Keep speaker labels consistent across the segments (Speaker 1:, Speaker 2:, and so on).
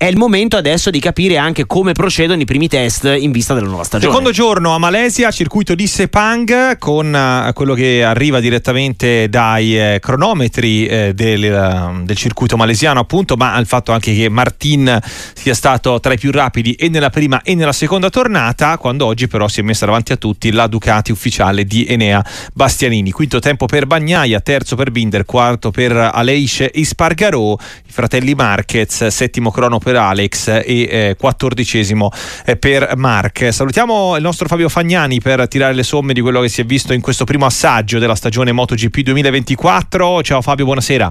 Speaker 1: è il momento adesso di capire anche come procedono i primi test in vista della nuova stagione.
Speaker 2: Secondo giorno a Malesia, circuito di Sepang con uh, quello che arriva direttamente dai eh, cronometri eh, del, uh, del, circuito malesiano, appunto, ma il fatto anche che Martin sia stato tra i più rapidi e nella prima e nella seconda tornata, quando oggi però si è messa davanti a tutti la Ducati ufficiale di Enea Bastianini. Quinto tempo per Bagnaia, terzo per Binder, quarto per Aleix Ispargarò, i fratelli Marquez, settimo crono per per Alex e eh, quattordicesimo eh, per Mark. Salutiamo il nostro Fabio Fagnani per tirare le somme di quello che si è visto in questo primo assaggio della stagione MotoGP 2024. Ciao Fabio, buonasera.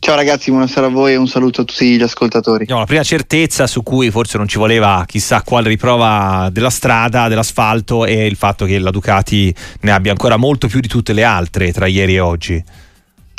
Speaker 3: Ciao ragazzi, buonasera a voi e un saluto a tutti gli ascoltatori.
Speaker 2: No, la prima certezza su cui forse non ci voleva chissà quale riprova della strada, dell'asfalto, è il fatto che la Ducati ne abbia ancora molto più di tutte le altre tra ieri e oggi.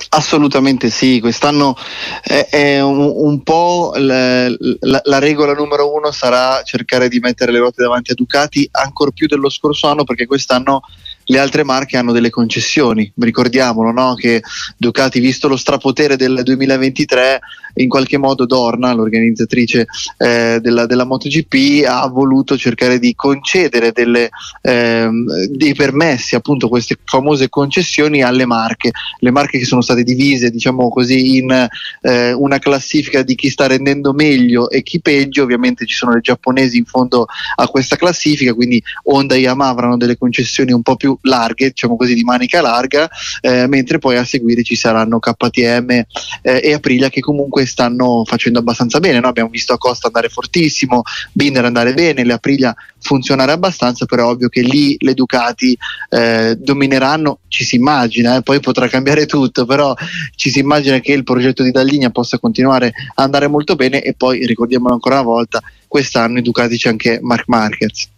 Speaker 3: Assolutamente sì, quest'anno è, è un, un, po' la, la, la, regola numero uno sarà cercare di mettere le ruote davanti a Ducati ancora più dello scorso anno perché quest'anno le altre marche hanno delle concessioni, ricordiamolo no? che Ducati, visto lo strapotere del 2023, in qualche modo Dorna, l'organizzatrice eh, della, della, MotoGP, ha voluto cercare di concedere delle, eh, dei permessi, appunto queste famose concessioni alle marche, le marche che sono state divise diciamo così in eh, una classifica di chi sta rendendo meglio e chi peggio, ovviamente ci sono le giapponesi in fondo a questa classifica, quindi Honda e Yamaha avranno delle concessioni un po' più larghe, diciamo così di manica larga, eh, mentre poi a seguire ci saranno KTM eh, e Aprilia che comunque stanno facendo abbastanza bene. No? Abbiamo visto Acosta andare fortissimo, Binder andare bene, le Aprilia funzionare abbastanza, però è ovvio che lì le Ducati eh, domineranno, ci si immagina, eh, poi potrà cambiare tutto, però ci si immagina che il progetto di Dalligna possa continuare a andare molto bene e poi ricordiamolo ancora una volta, quest'anno in Ducati c'è anche Mark Marquez.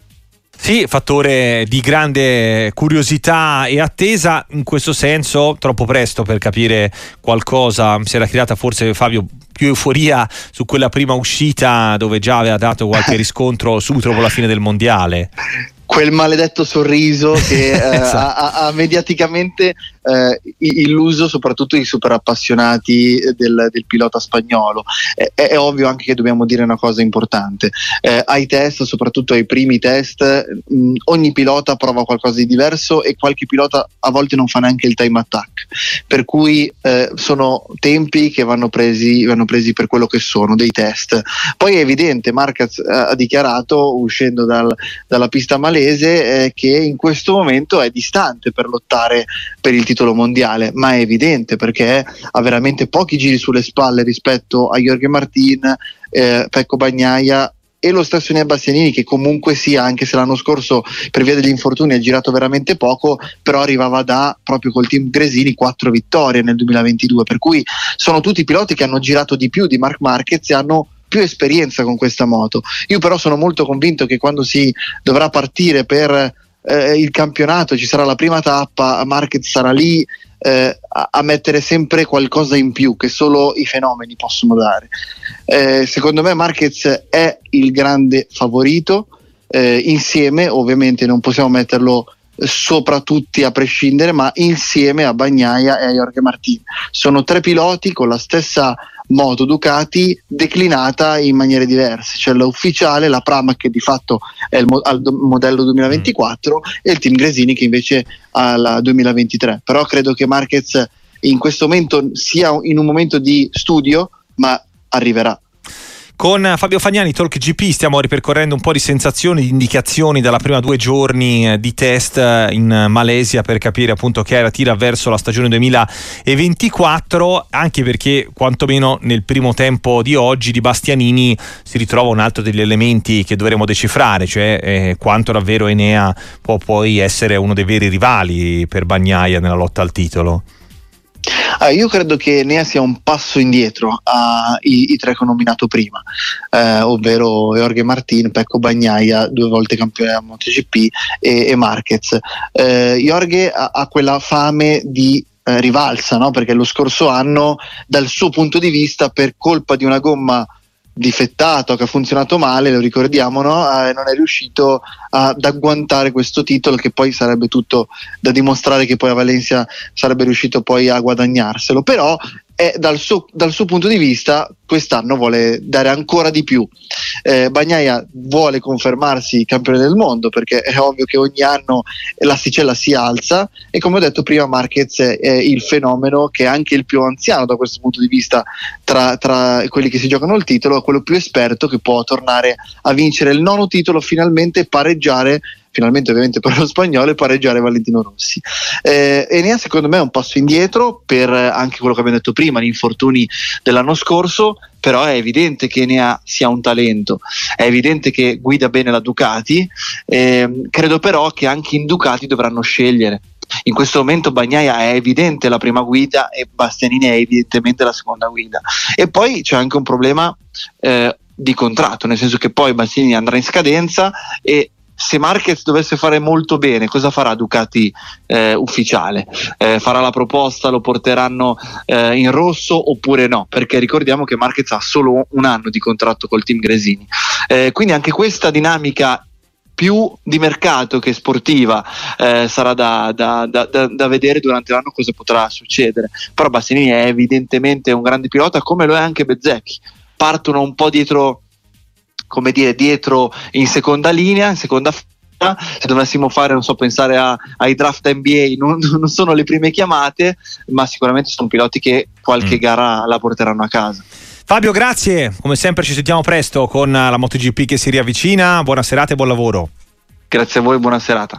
Speaker 2: Sì, fattore di grande curiosità e attesa, in questo senso troppo presto per capire qualcosa, si era creata forse Fabio più euforia su quella prima uscita dove già aveva dato qualche riscontro subito dopo la fine del mondiale
Speaker 3: quel maledetto sorriso che eh, esatto. ha, ha, mediaticamente eh, illuso soprattutto i super appassionati del, del pilota spagnolo. Eh, è, ovvio anche che dobbiamo dire una cosa importante. Eh, ai test, soprattutto ai primi test, mh, ogni pilota prova qualcosa di diverso e qualche pilota a volte non fa neanche il time attack. Per cui eh, sono tempi che vanno presi, vanno presi, per quello che sono, dei test. Poi è evidente, Marquez eh, ha dichiarato, uscendo dal, dalla pista malese, che in questo momento è distante per lottare per il titolo titolo mondiale, ma è evidente perché ha veramente pochi giri sulle spalle rispetto a Jorge Martin, eh, Pecco Bagnaia e lo stesso Nea Bastianini che comunque sia, anche se l'anno scorso per via degli infortuni ha girato veramente poco, però arrivava da proprio col team Gresini quattro vittorie nel 2022, per cui sono tutti piloti che hanno girato di più di Mark Marquez e hanno più esperienza con questa moto. Io però sono molto convinto che quando si dovrà partire per eh, il campionato, ci sarà la prima tappa, Marquez sarà lì eh, a, a, mettere sempre qualcosa in più che solo i fenomeni possono dare. Eh, secondo me Marquez è il grande favorito, eh, insieme ovviamente non possiamo metterlo sopra tutti a prescindere, ma insieme a Bagnaia e a Jorge Martin. Sono tre piloti con la stessa moto Ducati declinata in maniere diverse, cioè l'ufficiale, la Pramac che di fatto è il mo- modello 2024 mm. e il Team Gresini che invece ha la 2023. Però credo che Marquez in questo momento sia in un momento di studio, ma arriverà.
Speaker 2: Con Fabio Fagnani, Talk GP, stiamo ripercorrendo un po' di sensazioni, di indicazioni dalla prima due giorni eh, di test eh, in Malesia per capire appunto che era tira verso la stagione 2024, anche perché quantomeno nel primo tempo di oggi di Bastianini si ritrova un altro degli elementi che dovremo decifrare, cioè eh, quanto davvero Enea può poi essere uno dei veri rivali per Bagnaia nella lotta al titolo.
Speaker 3: Ah, io credo che Nea sia un passo indietro ai i tre che ho nominato prima, eh, ovvero Jorge Martin, Pecco Bagnaia, due volte campione della MotoGP e, e Marquez. Eh, Jorge ha, ha quella fame di eh, rivalsa, no? perché lo scorso anno, dal suo punto di vista, per colpa di una gomma difettato, che ha funzionato male, lo ricordiamo, no? eh, non è riuscito ad agguantare questo titolo che poi sarebbe tutto da dimostrare che poi a Valencia sarebbe riuscito poi a guadagnarselo, però e dal suo, dal suo, punto di vista quest'anno vuole dare ancora di più. Eh, Bagnaia vuole confermarsi campione del mondo perché è ovvio che ogni anno l'asticella si alza e come ho detto prima Marquez è il fenomeno che è anche il più anziano da questo punto di vista tra, tra quelli che si giocano il titolo, quello più esperto che può tornare a vincere il nono titolo finalmente pareggiare finalmente ovviamente per lo spagnolo e pareggiare Valentino Rossi. Eh, Enea secondo me è un passo indietro per anche quello che abbiamo detto prima, gli infortuni dell'anno scorso, però è evidente che Enea sia un talento, è evidente che guida bene la Ducati, eh, credo però che anche in Ducati dovranno scegliere. In questo momento Bagnaia è evidente la prima guida e Bastianini è evidentemente la seconda guida. E poi c'è anche un problema eh, di contratto, nel senso che poi Bastianini andrà in scadenza e se Marquez dovesse fare molto bene, cosa farà Ducati eh, ufficiale? Eh, farà la proposta, lo porteranno eh, in rosso oppure no? Perché ricordiamo che Marquez ha solo un anno di contratto col team Gresini. Eh, quindi anche questa dinamica più di mercato che sportiva eh, sarà da, da, da, da, vedere durante l'anno cosa potrà succedere. Però Bassinini è evidentemente un grande pilota, come lo è anche Bezzecchi. Partono un po' dietro come dire, dietro in seconda linea, in seconda fila. Se dovessimo fare, non so, pensare a, ai draft NBA, non, non, sono le prime chiamate, ma sicuramente sono piloti che qualche mm. gara la porteranno a casa.
Speaker 2: Fabio, grazie. Come sempre ci sentiamo presto con la MotoGP che si riavvicina. Buona serata e buon lavoro.
Speaker 3: Grazie a voi, buona serata.